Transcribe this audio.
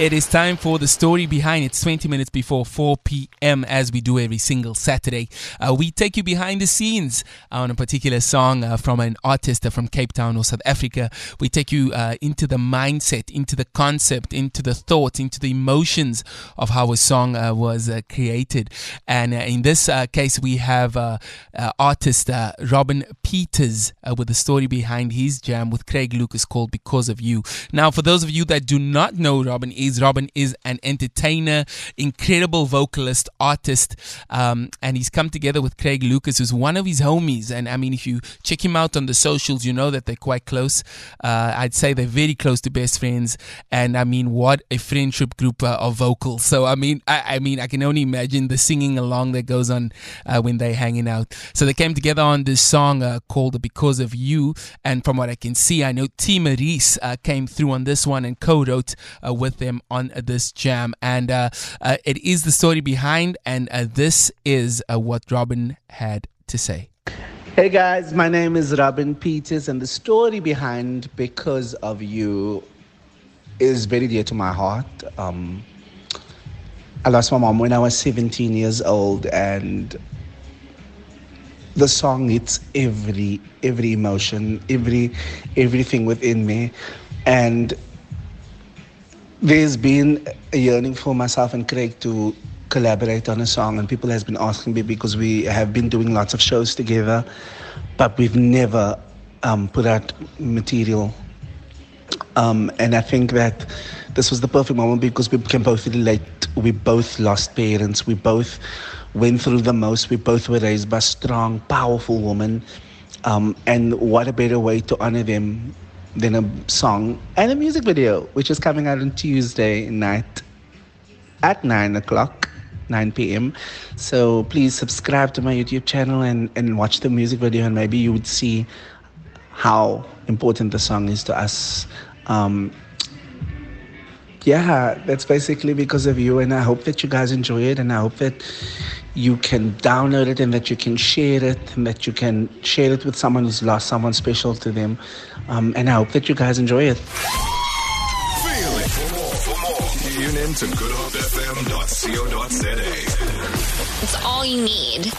It is time for the story behind. It's 20 minutes before 4 p.m. as we do every single Saturday. Uh, we take you behind the scenes on a particular song uh, from an artist uh, from Cape Town or South Africa. We take you uh, into the mindset, into the concept, into the thoughts, into the emotions of how a song uh, was uh, created. And in this case, we have artist Robin Pieters with the story behind his jam with Craig Lucas called Because of You. Now, for those of you that do not know Robin, is Robin is an entertainer, incredible vocalist, artist, um, and he's come together with Craig Lucas, who's one of his homies. And I mean, if you check him out on the socials, you know that they're quite close. Uh, I'd say they're very close to best friends. And I mean, what a friendship group uh, of vocals. So I mean, I, I, mean, I can only imagine the singing along that goes on uh, when they're hanging out. So they came together on this song uh, called "Because of You," and from what I can see, I know T. Maurice uh, came through on this one and co-wrote uh, with them on this jam. And uh, uh, it is the story behind, and uh, this is what Robin had to say. Hey guys, my name is Robin Pieters, and the story behind Because of You is very dear to my heart. Um, I lost my mom when I was 17 years old, and the song hits every every emotion, every everything within me, and there's been a yearning for myself and Craig to collaborate on a song, and people has been asking me because we have been doing lots of shows together, but we've never um, put out material. Um, and I think that this was the perfect moment because we can both relate. We both lost parents. We both went through the most. We both were raised by strong, powerful women. Um, and what a better way to honor them then a song and a music video, which is coming out on Tuesday night at 9 o'clock. 9 p.m. So please subscribe to my YouTube channel and, and watch the music video, and maybe you would see how important the song is to us. Um, yeah, that's basically because of you, and I hope that you guys enjoy it, and I hope that you can download it and that you can share it and that you can share it with someone who's lost someone special to them. Um, and I hope that you guys enjoy it. Feel it. For more, for more, tune in to goodhopefm.co.za. It's all you need.